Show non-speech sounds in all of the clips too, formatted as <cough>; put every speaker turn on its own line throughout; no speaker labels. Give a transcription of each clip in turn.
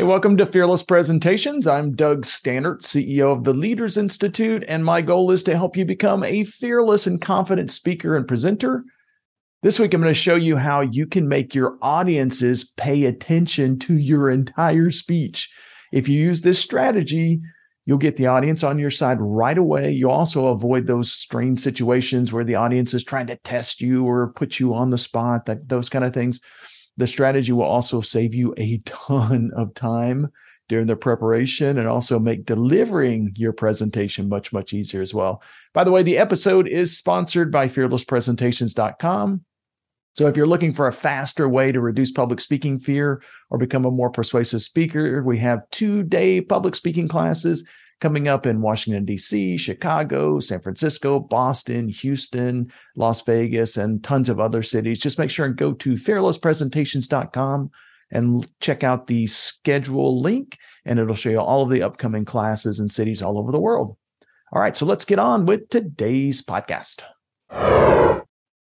Hey, welcome to Fearless Presentations. I'm Doug Staneart, CEO of the Leaders Institute, and my goal is to help you become a fearless and confident speaker and presenter. This week, I'm going to show you how you can make your audiences pay attention to your entire speech. If you use this strategy, you'll get the audience on your side right away. You also avoid those strained situations where the audience is trying to test you or put you on the spot, that those kind of things. The strategy will also save you a ton of time during the preparation and also make delivering your presentation much, much easier as well. By the way, the episode is sponsored by fearlesspresentations.com. So if you're looking for a faster way to reduce public speaking fear or become a more persuasive speaker, we have two day public speaking classes coming up in Washington, D.C., Chicago, San Francisco, Boston, Houston, Las Vegas, and tons of other cities. Just make sure and go to fearlesspresentations.com and check out the schedule link, and it'll show you all of the upcoming classes in cities all over the world. All right, so let's get on with today's podcast.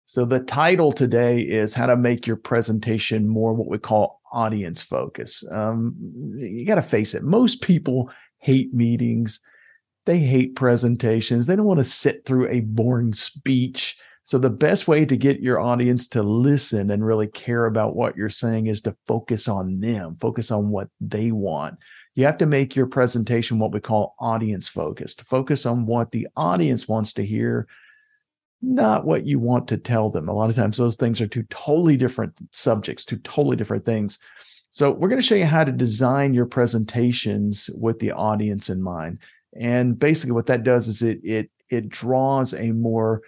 So, the title today is How to Make Your Presentation More What We Call Audience Focus. Um, you got to face it, most people hate meetings. They hate presentations. They don't want to sit through a boring speech. So, the best way to get your audience to listen and really care about what you're saying is to focus on them, focus on what they want. You have to make your presentation what we call audience focused, focus on what the audience wants to hear, not what you want to tell them. A lot of times, those things are two totally different subjects, two totally different things. So we're going to show you how to design your presentations with the audience in mind. And basically what that does is it it it draws a more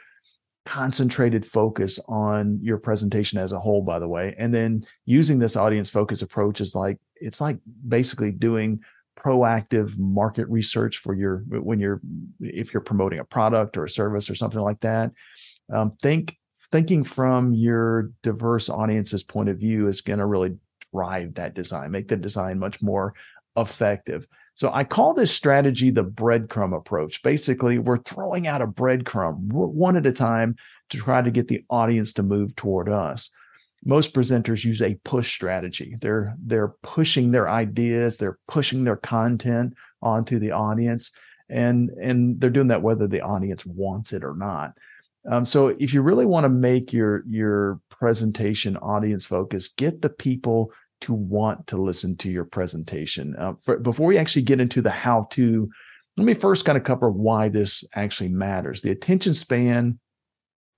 concentrated focus on your presentation as a whole by the way. And then using this audience focus approach is like it's like basically doing proactive market research for your when you're if you're promoting a product or a service or something like that. Um, think thinking from your diverse audience's point of view is going to really drive that design, make the design much more effective. So I call this strategy the breadcrumb approach. Basically, we're throwing out a breadcrumb one at a time to try to get the audience to move toward us. Most presenters use a push strategy. They're they're pushing their ideas, they're pushing their content onto the audience, and and they're doing that whether the audience wants it or not. Um, so if you really want to make your your presentation audience focused, get the people to want to listen to your presentation. Uh, for, before we actually get into the how to, let me first kind of cover why this actually matters. The attention span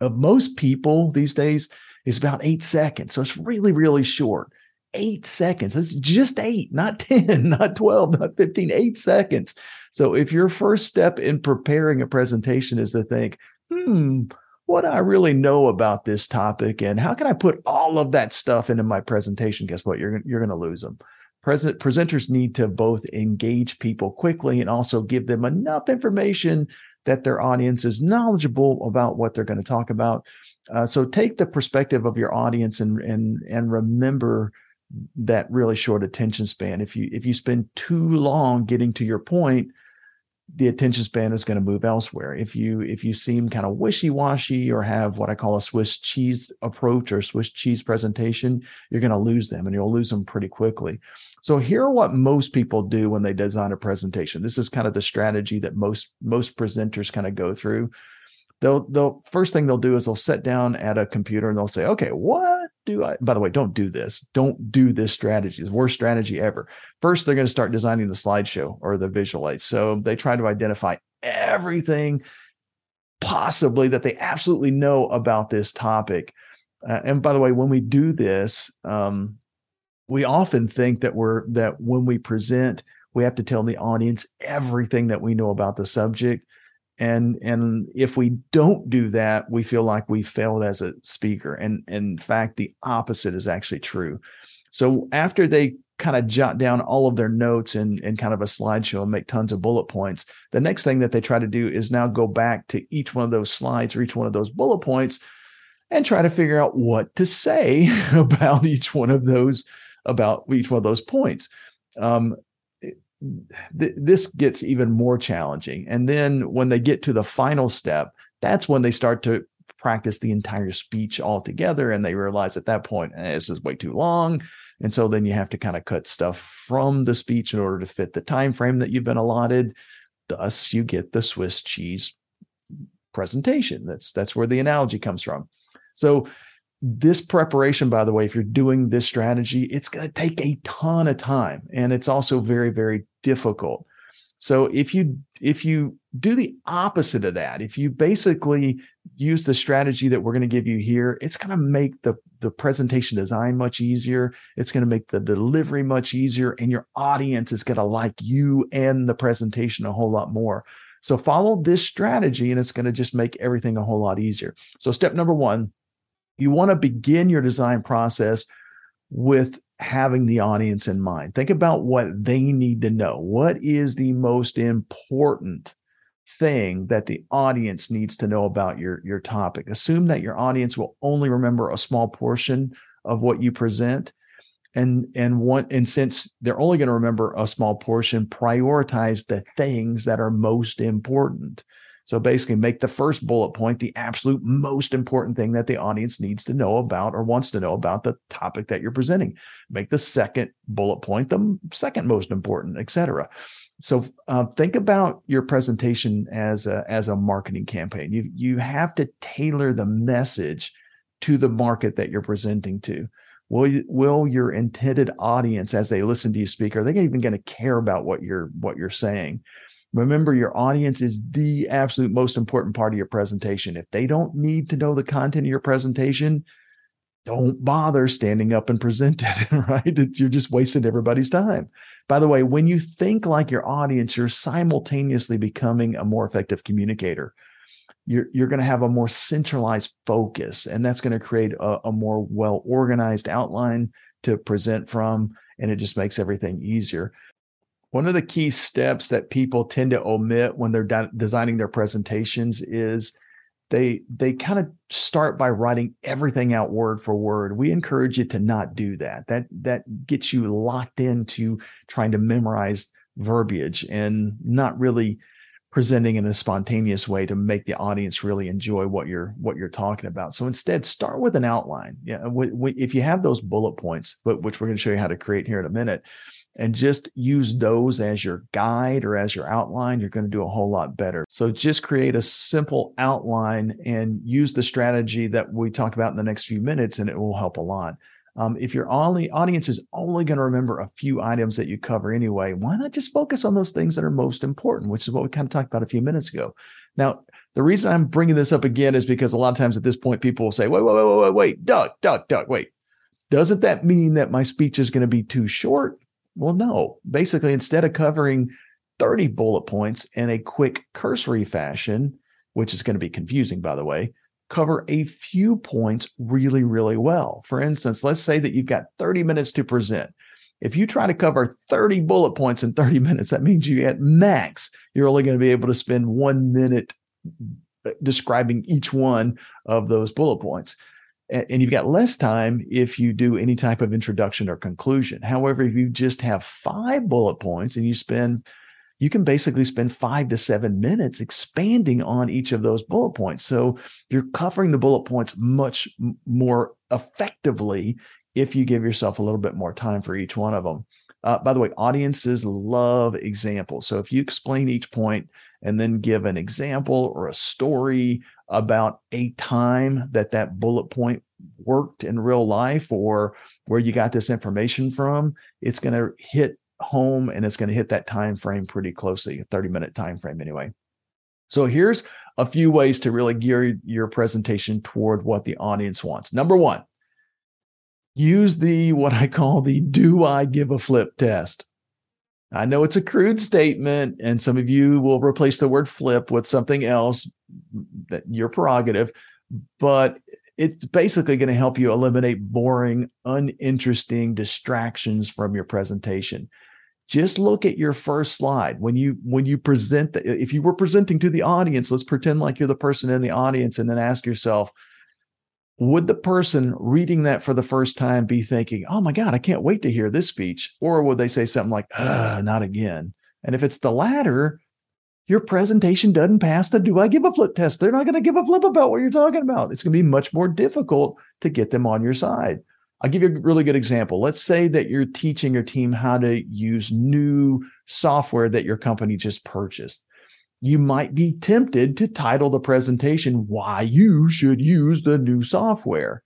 of most people these days is about eight seconds. So it's really, really short. Eight seconds. That's just eight, not <laughs> 10, not 12, not 15, eight seconds. So if your first step in preparing a presentation is to think, hmm, what I really know about this topic and how can I put all of that stuff into my presentation? Guess what? You're, you're going to lose them. Present, presenters need to both engage people quickly and also give them enough information that their audience is knowledgeable about what they're going to talk about. Uh, so take the perspective of your audience and and and remember that really short attention span. If you if you spend too long getting to your point, the attention span is going to move elsewhere. If you if you seem kind of wishy-washy or have what I call a Swiss cheese approach or Swiss cheese presentation, you're going to lose them and you'll lose them pretty quickly. So here are what most people do when they design a presentation. This is kind of the strategy that most most presenters kind of go through they'll they'll first thing they'll do is they'll sit down at a computer and they'll say, okay, what do I? By the way, don't do this. Don't do this strategy. It's worst strategy ever. First, they're going to start designing the slideshow or the visual. So they try to identify everything possibly that they absolutely know about this topic. Uh, and by the way, when we do this, um, we often think that we're that when we present, we have to tell the audience everything that we know about the subject and and if we don't do that we feel like we failed as a speaker and, and in fact the opposite is actually true so after they kind of jot down all of their notes in, in kind of a slideshow and make tons of bullet points. The next thing that they try to do is now go back to each one of those slides or each one of those bullet points and try to figure out what to say <laughs> about each one of those about each one of those points. Um, th- this gets even more challenging. And then when they get to the final step, that's when they start to practice the entire speech altogether and they realize at that point eh, this is way too long and so then you have to kind of cut stuff from the speech in order to fit the time frame that you've been allotted. Thus, you get the Swiss cheese presentation. That's that's where the analogy comes from. So this preparation, by the way, if you're doing this strategy, it's going to take a ton of time and it's also very, very difficult. So if you if you do the opposite of that, if you basically use the strategy that we're going to give you here, it's going to make the the presentation design much easier. It's going to make the delivery much easier and your audience is going to like you and the presentation a whole lot more. So follow this strategy and it's going to just make everything a whole lot easier. So step number 1, you want to begin your design process with having the audience in mind. Think about what they need to know. What is the most important thing that the audience needs to know about your your topic? Assume that your audience will only remember a small portion of what you present and and one and since they're only going to remember a small portion prioritize the things that are most important so basically, make the first bullet point the absolute most important thing that the audience needs to know about or wants to know about the topic that you're presenting. Make the second bullet point the second most important, etc. So uh, think about your presentation as a as a marketing campaign. You you have to tailor the message to the market that you're presenting to. Will will your intended audience, as they listen to you speak, are they even going to care about what you're what you're saying? Remember, your audience is the absolute most important part of your presentation. If they don't need to know the content of your presentation, don't bother standing up and present it, <laughs> right? You're just wasting everybody's time. By the way, when you think like your audience, you're simultaneously becoming a more effective communicator. You're, you're going to have a more centralized focus, and that's going to create a, a more well organized outline to present from, and it just makes everything easier. One of the key steps that people tend to omit when they're de- designing their presentations is they they kind of start by writing everything out word for word. We encourage you to not do that. That that gets you locked into trying to memorize verbiage and not really presenting in a spontaneous way to make the audience really enjoy what you're what you're talking about. So instead, start with an outline. Yeah, if you have those bullet points, but which we're going to show you how to create here in a minute, and just use those as your guide or as your outline, you're going to do a whole lot better. So just create a simple outline and use the strategy that we talk about in the next few minutes, and it will help a lot. Um, if your only audience is only going to remember a few items that you cover anyway, why not just focus on those things that are most important, which is what we kind of talked about a few minutes ago. Now, the reason I'm bringing this up again is because a lot of times at this point, people will say, wait, wait, wait, wait, wait, wait, duck, duck, Doug, wait. Doesn't that mean that my speech is going to be too short? Well, no. Basically, instead of covering 30 bullet points in a quick cursory fashion, which is going to be confusing, by the way, cover a few points really, really well. For instance, let's say that you've got 30 minutes to present. If you try to cover 30 bullet points in 30 <laughs> minutes, that means you at max, you're only going to be able to spend one minute uh, describing each one of those bullet points and you've got less time if you do any type of introduction or conclusion. However, if you just have five bullet points and you spend, you can basically spend five to seven minutes expanding on each of those bullet points. So you're covering the bullet points much more effectively if you give yourself a little bit more time for each one of them. Uh, by the way, audiences love examples. So if you explain each point and then give an example or a story about a time that that bullet point worked in real life or where you got this information from it's going to hit home and it's going to hit that time frame pretty closely a 30 minute time frame anyway. So here's a few ways to really gear your presentation toward what the audience wants. Number one use the what i call the do i give a flip test I know it's a crude statement, and some of you will replace the word flip with something else that your prerogative, but it's basically going to help you eliminate boring, uninteresting distractions from your presentation. Just look at your first slide when you when you present the, if you were presenting to the audience, let's pretend like you're the person in the audience and then ask yourself, would the person reading that for the first time be thinking, oh my God, I can't wait to hear this speech? Or would they say something like, not again? And if it's the latter, your presentation doesn't pass the do I give a flip test. They're not going to give a flip about what you're talking about. It's going to be much more difficult to get them on your side. I'll give you a really good example. Let's say that you're teaching your team how to use new software that your company just purchased you might be tempted to title the presentation Why You Should Use the New Software.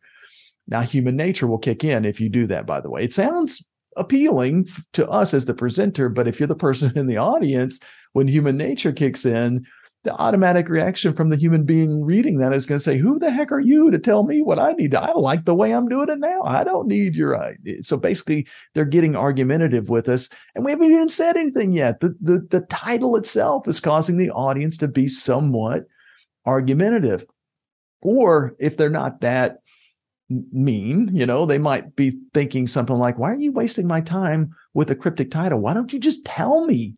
Now, human nature will kick in if you do that, by the way. It sounds appealing to us as the presenter, but if you're the person <laughs> in the audience, when human nature kicks in, the automatic reaction from the human being reading that is going to say, Who the heck are you to tell me what I need? I like the way I'm doing it now. I don't need your idea. So basically, they're getting argumentative with us, and we haven't even said anything yet. The, the, the title itself is causing the audience to be somewhat argumentative. Or if they're not that mean, you know, they might be thinking something like, Why are you wasting my time with a cryptic title? Why don't you just tell me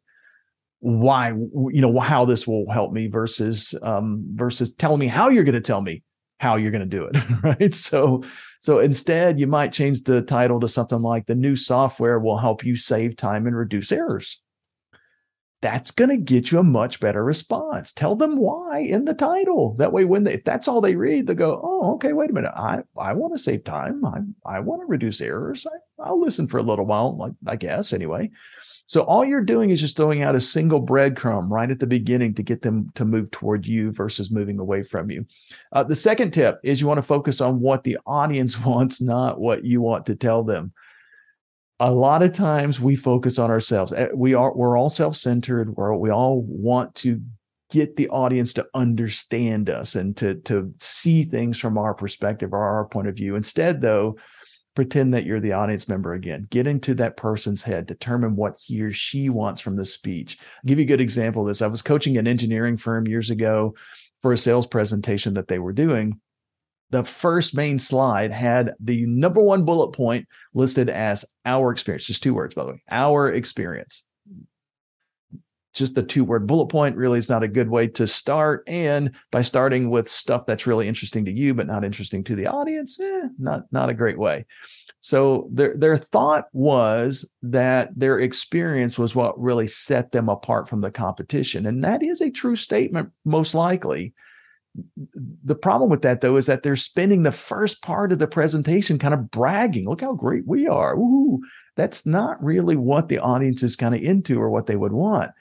why you know how this will help me versus um versus telling me how you're going to tell me how you're going to do it <laughs> right? So so instead you might change the title to something like the new software will help you save time and reduce errors. That's going to get you a much better response. Tell them why in the title. That way when they if that's all they read they go oh okay wait a minute. I i want to save time. I i want to reduce errors. I, i'll listen for a little while like i guess anyway so all you're doing is just throwing out a single breadcrumb right at the beginning to get them to move toward you versus moving away from you. Uh, the second tip is you want to focus on what the audience <laughs> wants, not what you want to tell them. A lot of times we focus on ourselves. Eh, we are we're all self-centered. We're, we all want to get the audience to understand us and to to see things from our perspective or our point of view. Instead, though, pretend that you're the audience member again. Get into that person's head, determine what he or she wants from the speech. I'll give you a good example of this. I was coaching an engineering firm years ago for a sales presentation that they were doing. The first main slide had the number one bullet point listed as our experience, just two words, by the way, our experience just the two word bullet point really is not a good way to start. And by starting with stuff that's really interesting to you, but not interesting to the audience, eh, not, not a great way. So their, their thought was that their experience was what really set them apart from the competition. And that is a true statement, most likely. The problem with that, though, is that they're spending the first part of the presentation kind of bragging. Look how great we are. That's not really what the audience is kind of into or what they would want.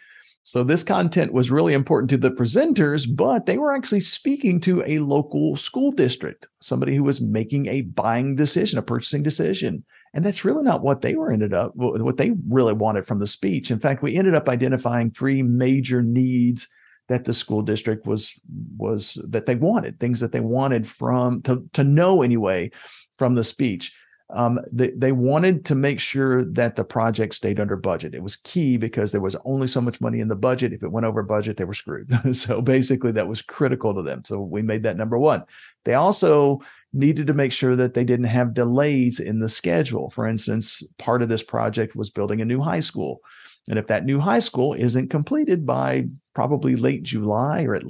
So this content was really important to the presenters, but they were actually speaking to a local school district, somebody who was making a buying decision, a purchasing decision. And that's really not what they were ended up, what they really wanted from the speech. In fact, we ended up identifying three major needs that the school district was was that they wanted, things that they wanted from to, to know anyway from the speech um, they, they wanted to make sure that the project stayed under budget. It was key because there was only so much money in the budget. If it went over budget, they were screwed. <laughs> so basically, that was critical to them. So we made that number one. They also needed to make sure that they didn't have delays in the schedule. For instance, part of this project was building a new high school. And if that new high school isn't completed by probably late July or at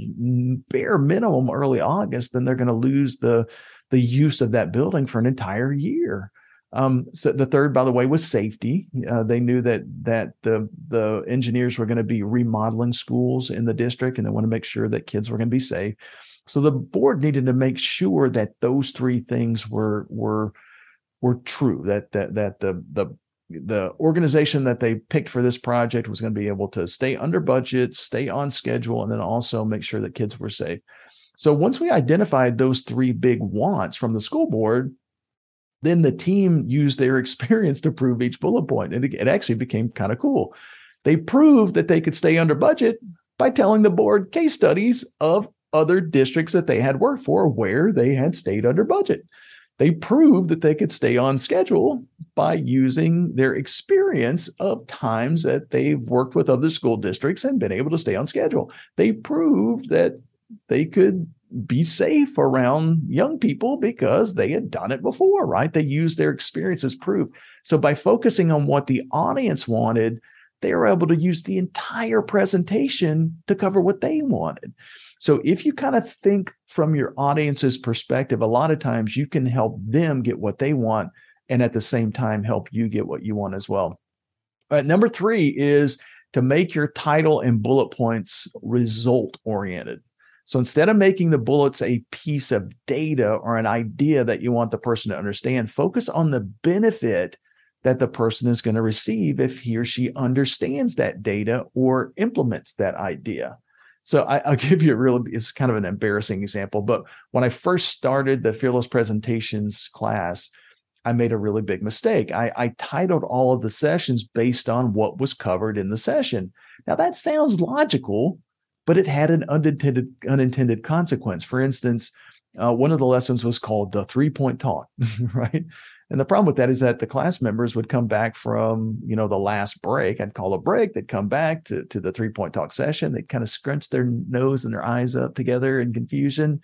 bare minimum early August, then they're going to lose the the use of that building for an entire year. Um, so the third, by the way, was safety. Uh, they knew that that the the engineers were going to be remodeling schools in the district, and they want to make sure that kids were going to be safe. So the board needed to make sure that those three things were were were true. That that that the the the organization that they picked for this project was going to be able to stay under budget, stay on schedule, and then also make sure that kids were safe. So once we identified those three big wants from the school board, then the team used their <laughs> experience to prove each bullet point. And it, actually became kind of cool. They proved that they could stay under budget by telling the board case studies of other districts that they had worked for where they had stayed under budget. they proved that they could stay on schedule by using their experience of times that they've worked with other school districts and been able to stay on schedule. They proved that they could be safe around young people because they had done it before, right? They used their experience as proof. So by focusing on what the audience wanted, they were able to use the entire presentation to cover what they wanted. So if you kind of think from your audience's perspective, a lot of times you can help them get what they want and at the same time help you get what you want as well. Number three is to make your title and bullet points result oriented. So instead of making the bullets a piece of data or an idea that you want the person to understand, focus on the benefit that the person is going to receive if he or she understands that data or implements that idea. So I, will <laughs> give you a real, it's kind of an embarrassing example, but when I first started the Fearless Presentations class, I made a really big mistake. I, I titled all of the sessions based on what was covered in the session. Now that sounds logical, but it had an unintended unintended consequence. For instance, uh, one of the lessons was called the three point talk, <laughs> right? And the problem with that is that the class members would come back from, you know, the last break. I'd call a break. They'd come back to, to the three point talk session. They'd kind of scrunch their nose and their eyes up together in confusion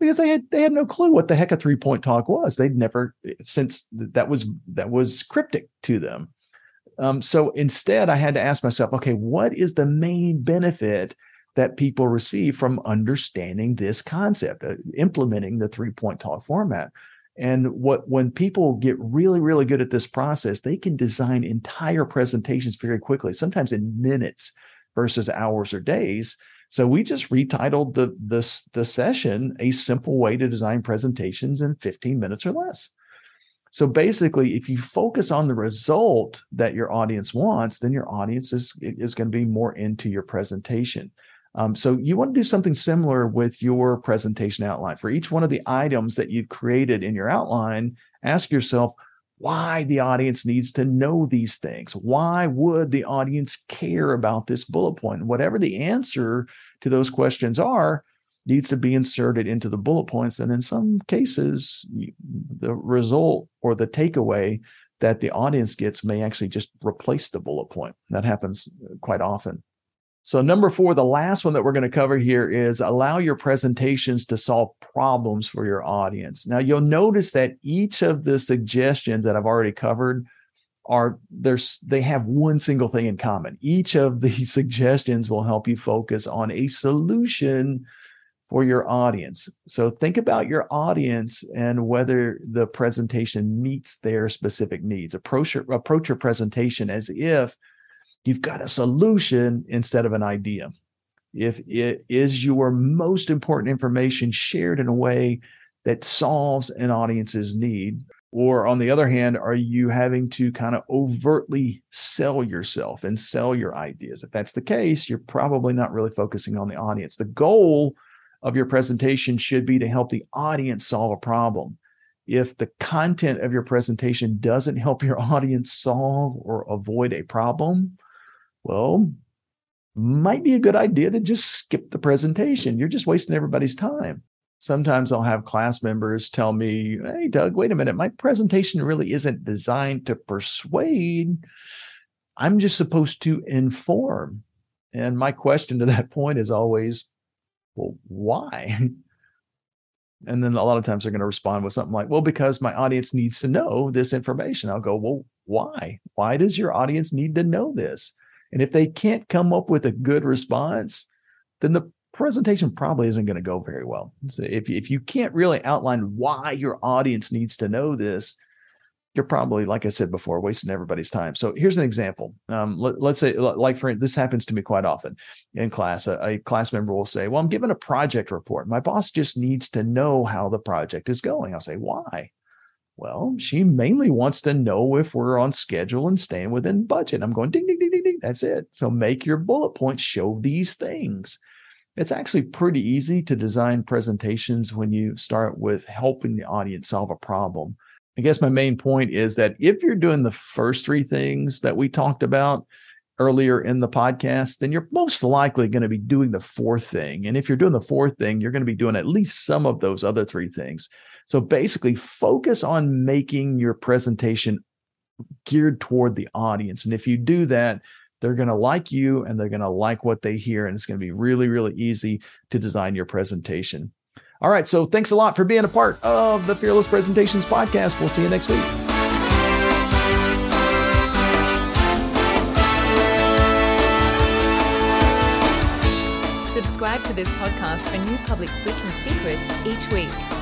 because they had they had no clue what the heck a three point talk was. They'd never since that was that was cryptic to them. Um, so instead, I had to ask myself, okay, what is the main benefit that people receive from understanding this concept, uh, implementing the three point talk format. And what when people get really, really good at this process, they can design entire presentations very quickly, sometimes in minutes versus hours or days. So we just retitled the this the session a simple way to design presentations in 15 minutes or less. So basically, if you focus on the result that your audience wants, then your audience is, is going to be more into your presentation. Um, so you want to do something similar with your presentation outline. For each one of the items that you've created in your outline, ask yourself why the audience needs to know these things. Why would the audience care about this bullet point? Whatever the answer to those questions are, needs to be inserted into the bullet points. And in some cases, the result or the takeaway that the audience gets may actually just replace the bullet point. That happens quite often. So, number four, the last one that we're going to cover here is allow your presentations to solve problems for your audience. Now, you'll notice that each of the suggestions that I've already covered are there's they have one single thing in common. Each of the <laughs> suggestions will help you focus on a solution for your audience. So think about your audience and whether the presentation meets their specific needs. Approach your, approach your presentation as if You've got a solution instead of an idea. If it is your most important information shared in a way that solves an audience's need, or on the other hand, are you having to kind of overtly sell yourself and sell your ideas? If that's the case, you're probably not really focusing on the audience. The goal of your presentation should be to help the audience solve a problem. If the content of your presentation doesn't help your <laughs> audience solve or avoid a problem, well, might be a good idea to just skip the presentation. You're just wasting everybody's time. Sometimes I'll have class members tell me, Hey, Doug, wait a minute. My presentation really isn't designed to persuade. I'm just supposed to inform. And my question to that point is always, Well, why? <laughs> And then a lot of times they're going to respond with something like, Well, because my audience needs to know this information. I'll go, Well, why? Why does your audience need to know this? And if they can't come up with a good response, then the presentation probably isn't going to go very well. So if, if you can't really outline why your audience needs to know this, you're probably, like I said before, wasting everybody's time. So here's an example. Um, let, us say, like for this happens to me quite often in class. A, a, class member will say, "Well, I'm given a project report. My boss just needs to know how the project is going." I'll say, "Why?" Well, she mainly wants to know if we're on schedule and staying within budget. I'm going ding, ding, ding, ding, ding. That's it. So make your bullet points show these things. It's actually pretty easy to design presentations when you start with helping the audience solve a problem. I guess my main point is that if you're doing the first three things that we talked about earlier in the podcast, then you're most likely going to be doing the fourth thing. And if you're doing the fourth thing, you're going to be doing at least some of those other three things. So basically, focus on making your presentation geared toward the audience. And if you do that, they're going to like you and they're going to like what they hear. And it's going to be really, really easy to design your presentation. All right. So thanks a lot for being a part of the Fearless Presentations podcast. We'll see you next week.
Subscribe to this podcast for new public speaking secrets each week.